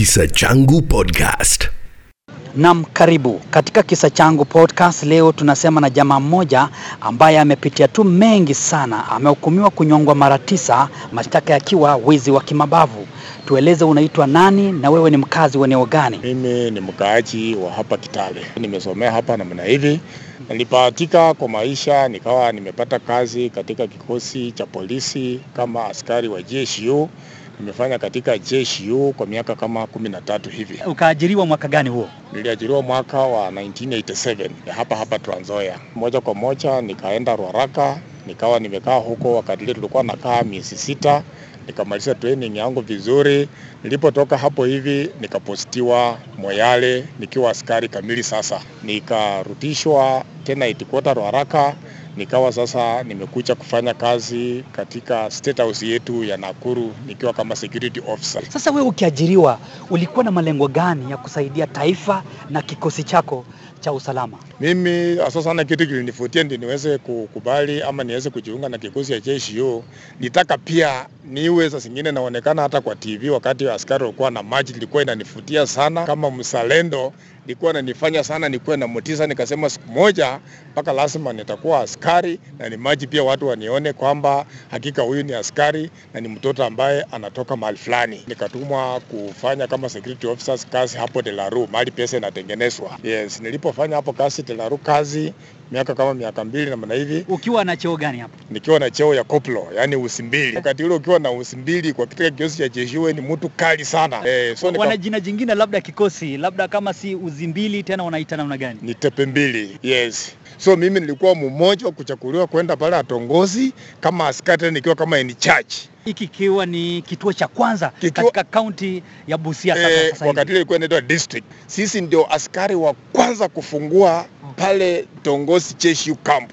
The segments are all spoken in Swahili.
Kisa Changu Podcast. Nam, karibu katika kisa changu podcast. Leo tunasema na jamaa mmoja ambaye amepitia tu mengi sana. Amehukumiwa kunyongwa mara tisa, mashtaka yakiwa wizi wa kimabavu. Tueleze unaitwa nani na wewe ni mkazi wa eneo gani? Mimi ni mkaaji wa hapa Kitale, nimesomea hapa namna hivi. Nilibahatika kwa maisha, nikawa nimepata kazi katika kikosi cha polisi kama askari wa JSU. Nimefanya katika JSU kwa miaka kama kumi na tatu hivi. Ukaajiriwa mwaka gani huo? Niliajiriwa mwaka wa 1987 hapa hapa Trans Nzoia. Moja kwa moja nikaenda Ruaraka, nikawa nimekaa huko. Wakati ile tulikuwa nakaa miezi sita, nikamaliza training yangu vizuri. Nilipotoka hapo hivi nikapostiwa Moyale nikiwa askari kamili. Sasa nikarudishwa tena itikota Ruaraka, nikawa sasa nimekuja kufanya kazi katika state house yetu ya Nakuru nikiwa kama security officer. Sasa wewe ukiajiriwa, ulikuwa na malengo gani ya kusaidia taifa na kikosi chako cha usalama? Mimi hasa sana kitu kilinivutia ndio niweze kukubali ama niweze kujiunga na kikosi cha JSU. Nitaka pia niwe saa zingine naonekana hata kwa TV wakati askari walikuwa na maji, ilikuwa inanivutia sana kama msalendo, ilikuwa inanifanya sana nikuwe na motisha. Nikasema siku moja mpaka lazima nitakuwa askari na ni maji pia watu wanione kwamba hakika huyu ni askari na ni mtoto ambaye anatoka mahali fulani. Nikatumwa kufanya kama security officers kazi hapo Delaru, mahali pesa inatengenezwa. Yes, nilipofanya hapo kazi tenaru kazi miaka kama miaka mbili namna hivi, Ukiwa na cheo gani hapo? nikiwa na cheo ya koplo, yani usimbili. Wakati ule ukiwa na usimbili kwa katika kikosi cha jeshi, wewe ni mtu kali sana eh, so nika, jina jingine labda kikosi, labda kama si uzimbili tena wanaita namna gani? ni tepe mbili. Yes. So mimi nilikuwa mmoja wa kuchakuliwa kwenda pale Atongozi kama askari nikiwa kama in charge. Hiki kiwa ni kituo cha kwanza Kituo- katika kaunti ya Busia sasa, Eh, sasa wakati ile ilikuwa inaitwa district. Sisi ndio askari wa kwanza kufungua pale Tongozi Cheshu camp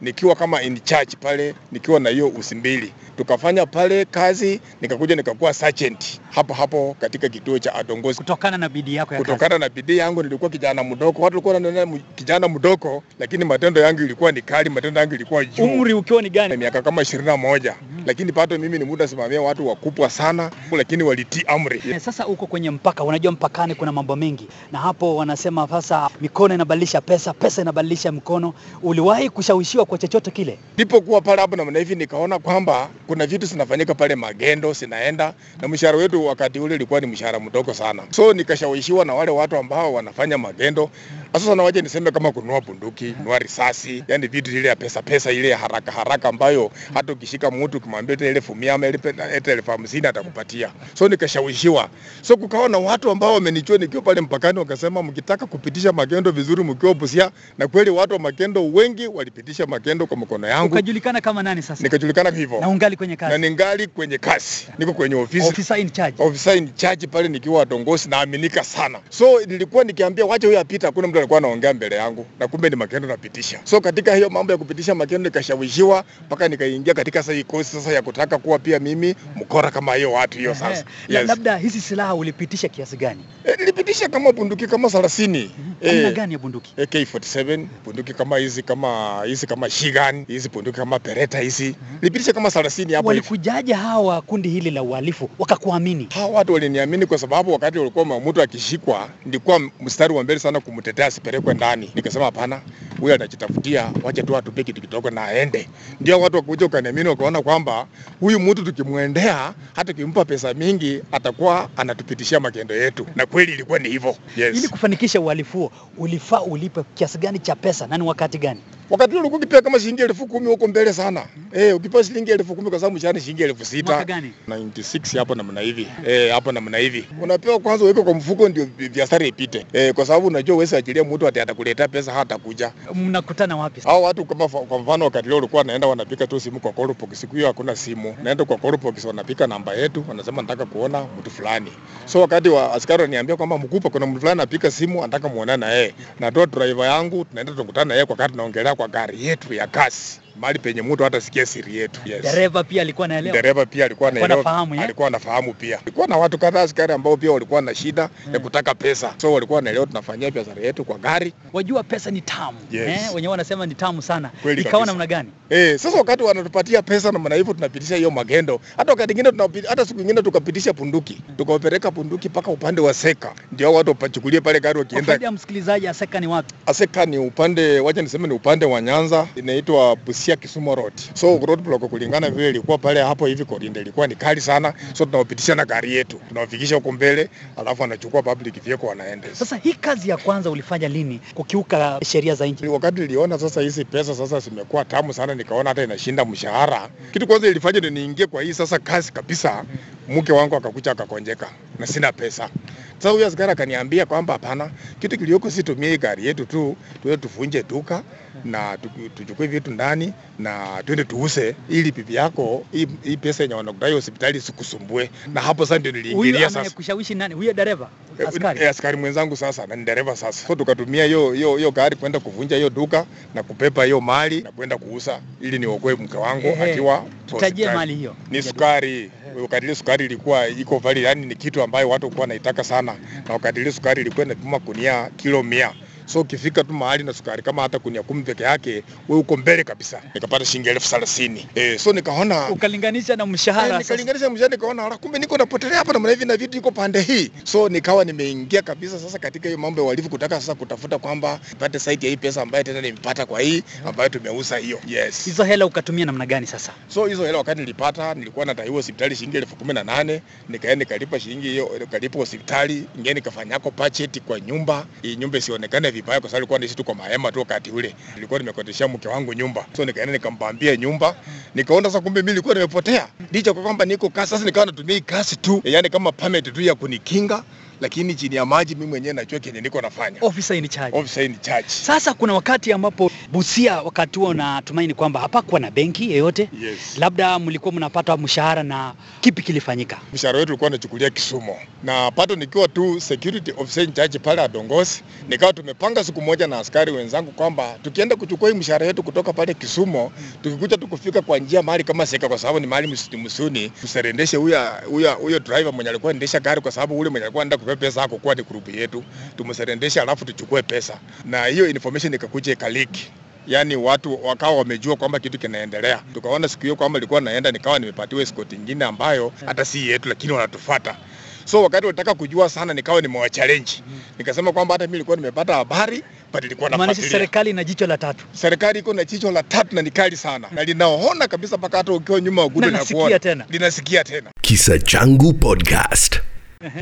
nikiwa kama in charge pale, nikiwa na hiyo usimbili. Tukafanya pale kazi, nikakuja nikakuwa sergeant hapo hapo katika kituo cha Adongozi. kutokana na bidii yako ya kazi. Na bidii yangu, nilikuwa kijana mdogo, watu walikuwa wananiona kijana mdogo, lakini matendo yangu ilikuwa ni kali, matendo yangu ilikuwa juu Umri ukiwa ni gani? miaka kama ishirini na moja lakini pato mimi ni muda simamia watu wakubwa sana, lakini walitii amri. Eh, Sasa uko kwenye mpaka, unajua mpakani kuna mambo mengi, na hapo wanasema sasa mikono inabadilisha pesa, pesa inabadilisha mkono. Uliwahi kushawishiwa kwa chochote kile? Nilipokuwa pale hapo namna hivi, nikaona kwamba kuna vitu zinafanyika pale magendo zinaenda, na mshahara wetu wakati ule ulikuwa ni mshahara mdogo sana, so nikashawishiwa na wale watu ambao wanafanya magendo. Sasa na waje niseme kama kununua bunduki, kununua risasi, yani vitu ile ya pesa pesa ile ya haraka haraka ambayo hata ukishika mtu ukimwambia ile elfu mia ama elfu hamsini atakupatia. So nikashawishiwa. So kukawa na watu ambao wamenichua nikiwa pale mpakani, wakasema mkitaka kupitisha magendo vizuri mkiwa Busia, na kweli watu wa magendo wengi walipitisha magendo kwa mkono yangu Ukajulikana kama nani sasa? nikajulikana hivyo na ungali kwenye na kazi, ningali kwenye kazi, niko kwenye ofisi officer in charge. Officer in charge pale nikiwa Dongosi, naaminika sana. So nilikuwa nikiambia wacha huyo apita, hakuna mtu alikuwa anaongea mbele yangu, na kumbe ni makendo napitisha. So katika hiyo mambo ya kupitisha makendo nikashawishiwa mpaka nikaingia katika sasa kosi sasa ya kutaka kuwa pia mimi mkora kama hiyo watu hiyo sasa. La- Yes. Labda hizi silaha ulipitisha kiasi gani? E, nilipitisha kama bunduki kama 30. Aina Eh, gani ya bunduki? AK47 bunduki kama hizi kama hizi kama Shigan hizi bunduki kama Beretta hizi nilipitisha kama 30 hapo. Walikujaje hawa kundi hili la uhalifu wakakuamini? Hawa watu waliniamini kwa sababu wakati walikuwa Mamutu akishikwa, nilikuwa mstari wa mbele sana kumtetea asipelekwe ndani. Nikasema hapana, huyu atajitafutia, wacha tu atupe kitu kidogo na aende. Ndio watu wakuja ukaniamini, wakaona kwamba huyu mtu tukimwendea, hata kimpa pesa mingi, atakuwa anatupitishia magendo yetu, na kweli ilikuwa ni hivyo. Ili kufanikisha uhalifu huo, ulifaa ulipe kiasi gani cha pesa na ni wakati gani? Wakati ule ulikuwa ukipewa kama shilingi elfu kumi huko mbele sana. Eh, ukipewa shilingi elfu kumi kwa sababu mshahara shilingi elfu Mwaka gani? 96 hapo namna hivi eh, hapo namna hivi unapewa kwanza, uweke kwa mfuko ndio biashara ipite eh, kwa sababu unajua uwezi achilia mtu atakuletea pesa hata kuja Mnakutana wapi? Hao watu kama kwa mfano wakati ule ulikuwa naenda wanapika tu simu kwa Callbox, siku hiyo hakuna simu. Naenda kwa Callbox wanapika namba yetu, wanasema nataka kuona mtu fulani. So wakati wa askari waniambia kwamba mkupa, kuna mtu fulani anapika simu, anataka muonane na yeye. Natoa driver yangu, tunaenda tukutana na yeye kwa kati tunaongelea kwa gari yetu ya kasi. Mahali penye mtu hata sikia siri yetu. Yes. Dereva pia alikuwa anaelewa. Dereva pia alikuwa anaelewa, eh? alikuwa anafahamu pia. Alikuwa na watu kadhaa askari ambao pia walikuwa na shida ya kutaka pesa, so walikuwa wanaelewa tunafanyia biashara yetu kwa gari. Wajua pesa ni tamu. Yes. Eh, wenyewe wanasema ni tamu sana. Kweli Ikawa namna gani? Eh, sasa wakati wanatupatia pesa na maana hivyo tunapitisha hiyo magendo. Hata wakati mwingine hata siku nyingine tukapitisha punduki. Tukawapeleka punduki mpaka upande wa Seka. Ndio watu wapachukulie pale gari wakienda. faida msikilizaji, Aseka ni wapi? Aseka ni upande, wacha niseme ni upande wa Nyanza, inaitwa Busia Kisumu Road. So road block kulingana vile ilikuwa pale hapo hivi korinda ilikuwa ni kali sana. So tunawapitisha na gari yetu. Tunawafikisha huko mbele, alafu anachukua public vehicle wanaenda. Sasa hii kazi ya kwanza ulifanya lini kukiuka sheria za nchi? Wakati niliona sasa hizi pesa sasa zimekuwa tamu sana, nikaona hata inashinda mshahara. Kitu kwanza ilifanya ni niingie kwa hii sasa kazi kabisa. Mke wangu akakucha akakonjeka na sina pesa. Sasa huyo askari akaniambia kwamba hapana, kitu kilioko si tumie gari yetu tu, tuwe tufunje duka na tu- tuchukue vitu ndani na twende tuuse, ili bibi yako hii, pesa yenye wanakudai hospitali sikusumbue. Na hapo sasa ndio niliingilia sasa. anayekushawishi nani? Huyo dereva? Eh, Askari. eh, askari mwenzangu sasa na ni dereva sasa. So tukatumia hiyo hiyo hiyo gari kwenda kuvunja hiyo duka na kupepa hiyo mali na kwenda kuuza ili niokoe mke wangu akiwa Tutajie mali hiyo. Ni sukari. Wakati sukari ilikuwa iko vali, yani ni kitu ambayo watu walikuwa wanaitaka sana, na wakati sukari ilikuwa inapima kunia kilo mia so ukifika tu mahali na sukari kama hata kunia kumi peke yake, wewe uko mbele kabisa. Nikapata shilingi elfu thelathini eh, so nikaona Ukalinganisha na mshahara Eh, nikalinganisha mshahara nikaona ala, kumbe niko napotelea hapa namna hivi na vitu iko pande hii, so nikawa nimeingia kabisa sasa katika hiyo mambo uhalifu, kutaka sasa kutafuta kwamba nipate site ya hii pesa ambayo tena nimepata kwa hii ambayo tumeuza hiyo. Yes. Hizo hela ukatumia namna gani sasa? So hizo hela wakati nilipata, nilikuwa nadaiwa hospitali shilingi elfu kumi na nane nikaenda nikalipa shilingi hiyo, nikalipa hospitali, ingine nikafanyako budget kwa nyumba, hii nyumba isionekane vibaya, kwa sababu nilikuwa naishi tu kwa mahema tu wakati ule, nilikuwa nimekodeshea mke wangu nyumba, so nikaenda nikambambia nyumba, nikaona sasa kumbe mimi nilikuwa nimepotea, licha kwa kwamba niko kasi. Sasa nikawa natumia kasi tu, yani kama permit tu ya kunikinga, lakini chini ya maji mimi mwenyewe najua kenye niko nafanya. Officer in charge. Officer in charge. Sasa kuna wakati ambapo Busia, wakati huo natumaini kwamba hapakuwa na benki yeyote, Yes. labda mlikuwa mnapata mshahara na kipi kilifanyika? mshahara wetu ulikuwa unachukulia Kisumu na pato nikiwa tu security officer in charge pale Adongosi, nikawa tumepanga siku moja na askari wenzangu kwamba tukienda kuchukua hii mshahara yetu kutoka pale Kisumu, tukikuja tukufika kwa njia mahali kama Seka, kwa sababu ni mahali msituni msuni, tuserendeshe huyo huyo driver mwenye alikuwa endesha gari, kwa sababu ule mwenye alikuwa anaenda kupepa pesa hakukuwa ni grupu yetu, tumserendeshe alafu tuchukue pesa, na hiyo information ikakuja ikaliki yaani watu wakawa wamejua kwamba kitu kinaendelea. Tukaona siku hiyo kwamba ilikuwa naenda, nikawa nimepatiwa escort nyingine ambayo hata si yetu, lakini wanatufuata. So wakati walitaka kujua sana, nikawa nimewachallenge, nikasema kwamba hata mimi nilikuwa nimepata habari but ilikuwa Maanisha nafuatilia. serikali ina jicho la tatu. Serikali iko na jicho la tatu na ni kali sana na linaona kabisa, mpaka hata ukiwa nyuma ukuta Na kuona linasikia tena. Kisa Changu Podcast.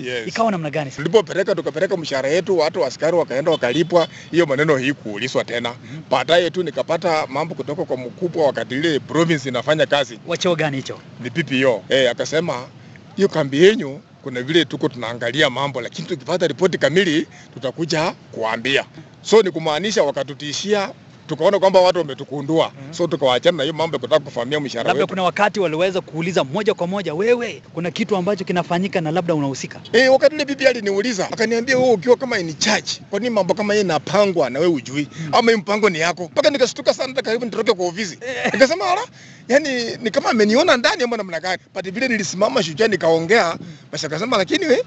Yes. Ikawa namna gani sasa? Tulipopeleka tukapeleka mshahara yetu, watu askari wakaenda wakalipwa, hiyo maneno hii kuulizwa tena. Baadaye tu nikapata mambo kutoka kwa mkubwa, wakati ile province inafanya kazi Wacheo gani hicho? ni PPO. Eh, akasema hiyo kambi yenyu kuna vile tuko tunaangalia mambo, lakini tukipata ripoti kamili tutakuja kuambia. So ni kumaanisha wakatutishia, tukaona kwamba watu wametukundua, so tukawaachana na hiyo mambo ya kutaka kufahamia mshahara Labda kuna wakati waliweza kuuliza moja kwa moja, wewe, kuna kitu ambacho kinafanyika na labda unahusika. Eh, wakati ile bibi aliniuliza akaniambia, wewe ukiwa kama in charge, kwa nini mambo kama yeye inapangwa na wewe ujui ama hii mpango ni yako? Mpaka nikashtuka sana, karibu nitoroke kwa ofisi. Nikasema ala, yani ni kama ameniona ndani ama namna gani? But vile nilisimama shujaa nikaongea, basi akasema lakini we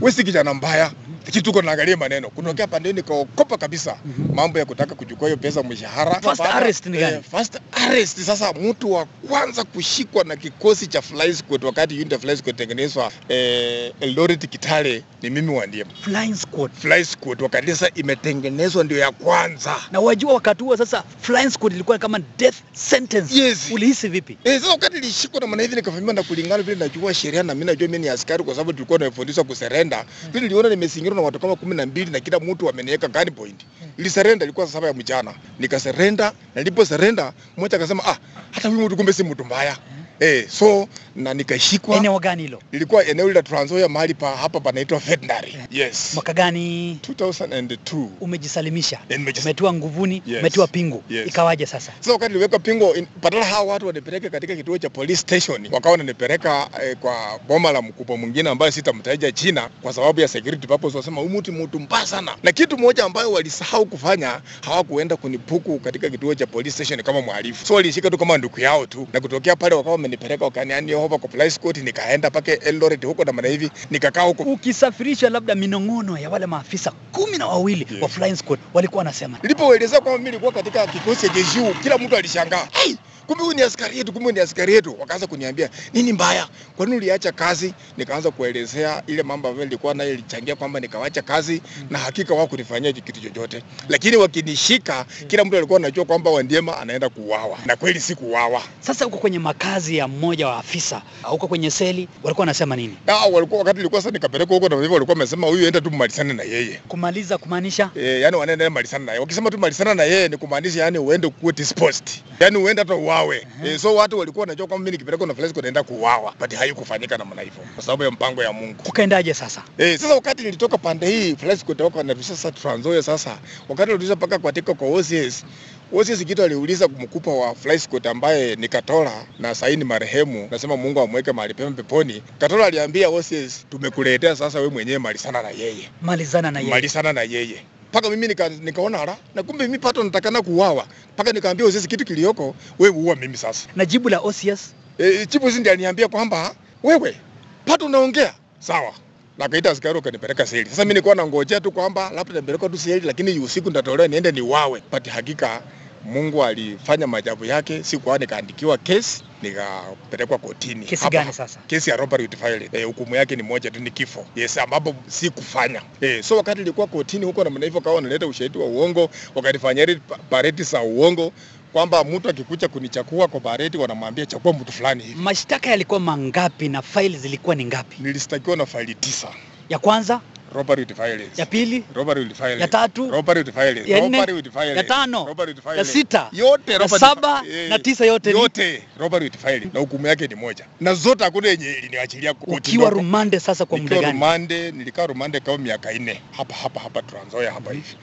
wewe si kijana mbaya lakini tuko tunaangalia maneno kunokea pande nikaokopa kabisa mambo ya kutaka kuchukua hiyo pesa mshahara. First Baada- arrest ni gani? Eh, first arrest. Sasa mtu wa kwanza kushikwa na kikosi cha Fly Squad wakati unit ya Fly Squad tengenezwa eh, Eldoret Kitale ni mimi wa ndiye Flying squad. Fly Squad wakati sasa imetengenezwa ndio ya kwanza. Na wajua wakati huo sasa Fly squad ilikuwa kama death sentence. Yes. Ulihisi vipi? Eh, sasa wakati nilishikwa na maana hivi nikafahamiwa na kulingana vile najua sheria na mimi najua mimi ni askari kwa sababu tulikuwa tunafundishwa kuserenda. Vile niliona nimezingirwa na watu kama kumi na mbili na kila mtu ameniweka gun point. Iliserenda ilikuwa saa saba ya mchana. Nikaserenda na nilipo serenda mmoja akasema ah hata huyu mtu kumbe si mtu mbaya. Eh, so na nikashikwa. Eneo gani hilo? Ilikuwa eneo la Trans Nzoia mahali pa hapa panaitwa Veterinary. Yes. Mwaka gani 2002. umejisalimisha? Eh, nimejis- Umetiwa nguvuni, Yes. umetiwa pingu. Yes. Ikawaje sasa? Sasa wakati niliweka pingu badala hawa watu wanipeleke katika kituo cha police station, wakawa wananipeleka eh, kwa boma la mkubwa mwingine ambaye sitamtaja jina kwa sababu ya security purpose. Wasema huyu mtu mtu mbaya sana, na kitu moja ambayo walisahau kufanya, hawakuenda kunipuku katika kituo cha police station kama mhalifu, so walishika tu kama ndugu yao tu, na kutokea pale wakawa wamenipeleka wakaniani Yehova kwa police court, nikaenda pake Eldoret huko na maana hivi, nikakaa huko Ukisafirisha labda minong'ono ya wale maafisa kumi na wawili Yes. wa flying squad walikuwa wanasema Nilipoelezea kwamba mimi nilikuwa katika kikosi cha jeshi kila mtu alishangaa. Hey, kumbe huyu ni askari yetu, kumbe ni askari yetu. Wakaanza kuniambia nini mbaya, kwa nini uliacha kazi? Nikaanza kuelezea ile mambo ambayo nilikuwa nayo ilichangia kwamba nikawacha kazi, na hakika wao kunifanyia kitu chochote, lakini wakinishika, kila mtu alikuwa anajua kwamba Wandiema anaenda kuuawa, na kweli sikuuawa. Sasa uko kwenye makazi ya mmoja wa afisa, uko kwenye seli, walikuwa wanasema nini? Ah, walikuwa wakati nilikuwa sasa nikapelekwa huko, na hivyo walikuwa wamesema huyu enda tu mmalizane na yeye. Kumaliza kumaanisha eh, yani wanaenda malizana na yeye. Wakisema tu malizana na yeye ni kumaanisha yani uende kuwe disposed. Yani uende hata uwawe. E, so watu walikuwa wanajua kwamba mimi nikipelekwa na Flasco naenda kuuawa. But haikufanyika namna hivyo kwa sababu ya mpango ya Mungu. Ukaendaje sasa? E, sasa wakati nilitoka pande hii Flasco kutoka na sasa Trans Nzoia sasa. Wakati nilirudisha paka katika kwa OCS OCS kitu aliuliza mkupa wa Flyscott ambaye ni Katola na saini marehemu, nasema Mungu amweke mahali pema peponi. Katola aliambia OCS, tumekuletea sasa, we mwenyewe malizana na yeye Malizana na yeye. malizana na yeye mpaka mimi nika, nikaona ala na kumbe mimi pato natakana kuuawa. Mpaka nikaambia usisi kitu kilioko wewe uua mimi sasa. Na jibu la Osias? E, jibu zindi aliniambia kwamba wewe pato unaongea. Sawa. Na kaita askari ukanipeleka seli. Sasa mimi nilikuwa nangojea tu kwamba labda nipelekwa tu seli lakini usiku nitatolewa niende niwawe but hakika Mungu alifanya maajabu yake, sikuwa nikaandikiwa kesi nikapelekwa kotini. Kesi Hapa- gani sasa? Kesi ya robbery with violence. Eh, hukumu yake ni moja tu, ni kifo. Yes, ambapo sikufanya. Eh, so wakati nilikuwa kotini huko na hivyo kawa wanaleta ushahidi wa uongo, wakanifanyia pareti za uongo kwamba mtu akikuja kunichakua kwa bareti wanamwambia chakua mtu fulani hivi. mashtaka yalikuwa mangapi na faili zilikuwa ni ngapi? Nilistakiwa na faili tisa. Ya kwanza, Robbery with violence. ya pili, Robbery with violence. ya tatu, Robbery with violence. ya nne, Robbery with violence. ya tano, Robbery with ya sita, yote ya saba eh, na tisa yote ni yote robbery with violence na hukumu yake ni moja, na zote hakuna yenye iliniachilia koti ukiwa rumande sasa kwa muda gani? rumande, nilikaa rumande kama miaka nne hapa hapa hapa Trans Nzoia hapa hivi,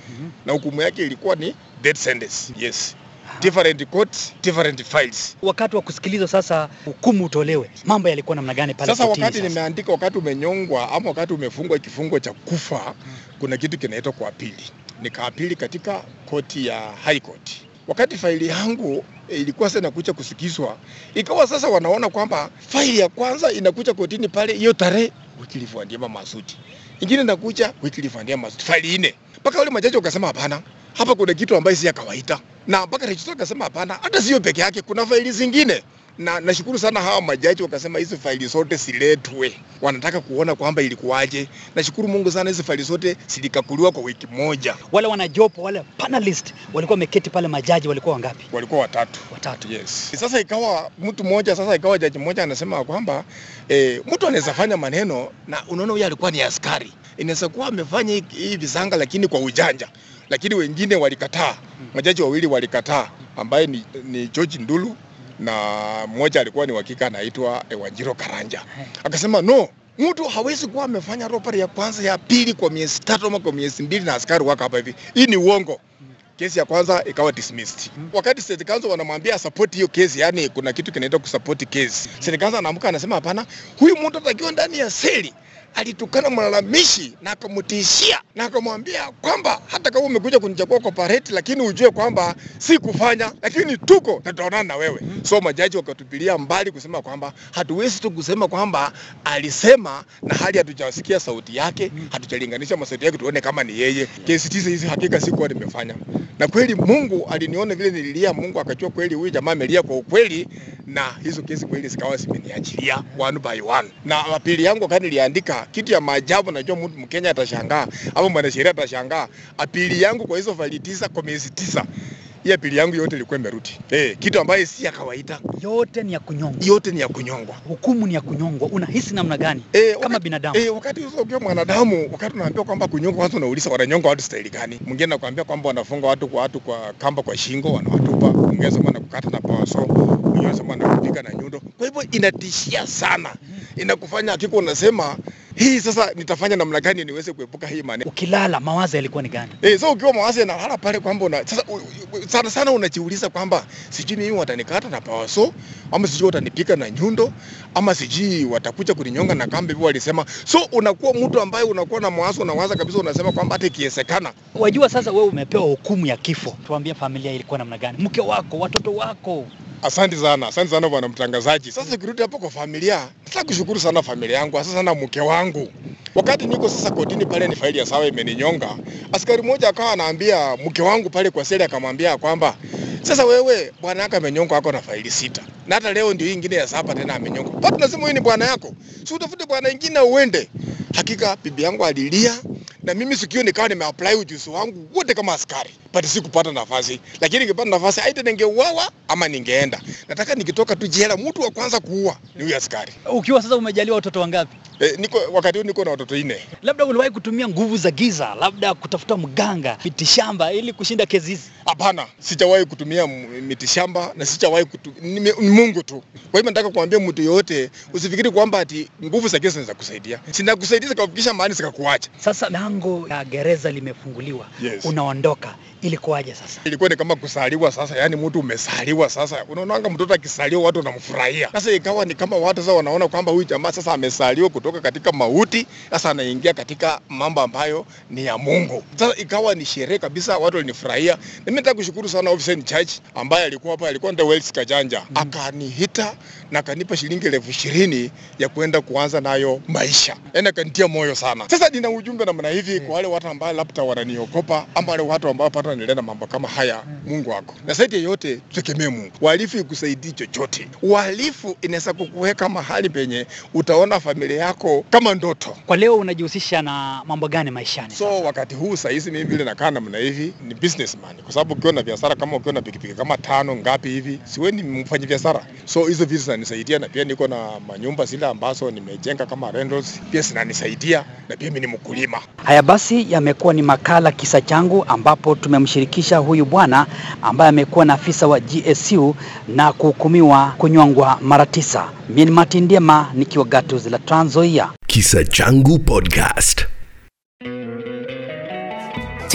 na hukumu yake ilikuwa ni death sentence. Yes, different courts, different files. Wakati wa kusikilizwa sasa hukumu utolewe, mambo yalikuwa namna gani pale Sasa wakati nimeandika, wakati umenyongwa ama wakati umefungwa kifungo cha kufa, kuna kitu kinaitwa kuapili. Nikaapili katika koti ya High Court. Wakati faili yangu eh, ilikuwa sasa inakuja kusikizwa, ikawa sasa wanaona kwamba faili ya kwanza inakuja kotini pale hiyo tarehe Wycliffe Wandiema Masuti, ingine inakuja Wycliffe Wandiema Masuti, faili nne. Mpaka wale majaji wakasema hapana, hapa kuna kitu ambayo si ya kawaida, na mpaka registrar akasema hapana, hata sio peke yake, kuna faili zingine na nashukuru sana hawa majaji wakasema hizi faili zote siletwe, wanataka kuona kwamba ilikuwaje. Nashukuru Mungu sana, hizi faili zote zilikaguliwa kwa wiki moja, Wale wanajopo wale panelist walikuwa wameketi pale, majaji walikuwa wangapi? walikuwa watatu. Watatu. Yes. Sasa ikawa mtu mmoja, sasa ikawa jaji mmoja anasema kwamba e, mtu anaweza fanya maneno na unaona huyo alikuwa ni askari, inaweza kuwa amefanya hii visanga lakini kwa ujanja, lakini wengine walikataa. Majaji wawili walikataa, ambaye ni, ni George Ndulu na mmoja alikuwa ni wakika anaitwa e, Wanjiro Karanja. Akasema no, mtu hawezi kuwa amefanya robbery ya kwanza ya pili kwa miezi tatu ama kwa miezi mbili na askari wako hapa hivi. Hii ni uongo. Kesi ya kwanza ikawa dismissed. Wakati State Council wanamwambia support hiyo kesi, yani kuna kitu kinaitwa kusupport kesi. State Council anaamka anasema hapana, huyu mtu atakiwa ndani ya seli alitukana mlalamishi na akamtishia na akamwambia kwamba hata kama umekuja kunichagua pareti, lakini ujue kwamba si kufanya, lakini tuko na tutaonana na wewe. So majaji wakatupilia mbali kusema kwamba hatuwezi tu kusema kwamba alisema na hali hatujasikia sauti yake, hatujalinganisha masauti yake tuone kama ni yeye. Kesi tisa hizi hakika sikuwa nimefanya, na kweli Mungu aliniona vile nililia, Mungu akachua kweli huyu jamaa amelia kwa ukweli, na hizo kesi kweli zikawa zimeniachilia one by one. Na mapili yangu wakati niliandika kitu ya maajabu, najua mtu Mkenya atashangaa ama mwanasheria atashangaa, apili yangu kwa hizo faili tisa kwa miezi tisa hii apili yangu yote ilikuwa imerudi eh, kitu ambayo si ya kawaida, Yote ni ya kunyongwa, yote ni ya kunyongwa. hukumu ni ya kunyongwa. Unahisi namna gani Eh, kama wakati- binadamu? Eh, wakati sasa ukiwa mwanadamu, wakati unaambiwa kwamba kunyongwa watu, unauliza wananyongwa watu staili gani? Mwingine anakuambia kwamba wanafunga watu kwa watu kwa kamba kwa shingo, wanawatupa. Mwingine anasema wanakukata na so mwingine anasema anakupika na nyundo. Kwa hivyo inatishia sana, inakufanya hakika unasema hii sasa nitafanya namna gani niweze kuepuka hii maneno. Ukilala mawazo yalikuwa ni gani? Eh, so ukiwa mawazo yanalala pale kwamba una sasa sana sana unajiuliza kwamba sijui mimi watanikata na pawaso ama sijui watanipika na nyundo ama sijui watakuja kuninyonga na kambi hivyo walisema. So unakuwa mtu ambaye unakuwa na mawazo unawaza kabisa unasema kwamba hata ikiwezekana Wajua sasa wewe umepewa hukumu ya kifo. Tuambie familia ilikuwa namna gani? Mke wako, watoto wako. Asante sana, asante sana bwana mtangazaji. Sasa kirudi hapo kwa familia, nataka kushukuru sana familia yangu, hasa sana mke wangu. Wakati niko sasa kotini pale, ni faili ya sawa imeninyonga, askari mmoja akawa anaambia mke wangu pale kwa seli, akamwambia kwamba sasa wewe bwana yako amenyonga, ako na faili sita na hata leo ndio ingine ya saba tena amenyonga. Bado nasema huyu ni bwana yako, si utafute bwana ingine uende. Hakika bibi yangu alilia na mimi sikio nikawa nimeapply ujuzi wangu wote kama askari, but sikupata nafasi. Lakini ningepata nafasi aidha ningeuawa ama ningeenda. Nataka nikitoka tu jela, mtu wa kwanza kuua ni huyu askari. Ukiwa sasa umejaliwa watoto wangapi? E, niko wakati huu niko na watoto nne. Labda uliwahi kutumia nguvu za giza, labda kutafuta mganga, mitishamba ili kushinda kesi hizi. Hapana, sijawahi kutumia mitishamba na sijawahi kutu, ni, Mungu tu. Kwa hivyo nataka kumwambia mtu yoyote usifikiri kwamba ati nguvu za kesi zinakusaidia. Sinakusaidia zikakufikisha mahali zikakuacha. Sasa lango la gereza limefunguliwa, Yes. unaondoka, ilikuwaje sasa? ilikuwa ni kama kusaliwa sasa, yani mtu umesaliwa sasa. Unaonanga mtoto akisaliwa watu wanamfurahia. Sasa ikawa ni kama watu sasa wanaona kwamba huyu jamaa sasa amesaliwa kutoka katika mauti, sasa anaingia katika mambo ambayo ni ya Mungu. Sasa ikawa ni sherehe kabisa, watu walinifurahia. Na mimi nataka kushukuru sana ofisa in charge ambaye alikuwa hapa, alikuwa ndio Wells Kajanja, akanihita na akanipa shilingi elfu ishirini ya kwenda kuanza nayo maisha, yaani akanitia moyo sana. Sasa nina ujumbe namna hivi kwa wale watu ambao labda wananiokopa ama wale watu ambao pata nilenda mambo kama haya, Mungu wako na zaidi ya yote tutegemee Mungu. Uhalifu ikusaidii chochote. Uhalifu inaweza kukuweka mahali penye utaona familia yako kama ndoto. Kwa leo unajihusisha na mambo gani maishani? So wakati huu saa hizi mimi vile nakaa namna hivi ni businessman, kwa sababu ukiwa na biashara kama ukiwa na pikipiki kama tano ngapi hivi, siwe ni mfanya biashara. So hizo vitu zinanisaidia, na pia niko na manyumba zile ambazo nimejenga kama rentals, pia zinanisaidia, na pia mimi ni mkulima. Haya basi, yamekuwa ni makala kisa changu, ambapo tumemshirikisha huyu bwana ambaye amekuwa na afisa wa GSU na kuhukumiwa kunyongwa mara tisa. Mimi ni Martin Ndiema nikiwa Gatuzi la Trans Nzoia. Kisa Changu Podcast.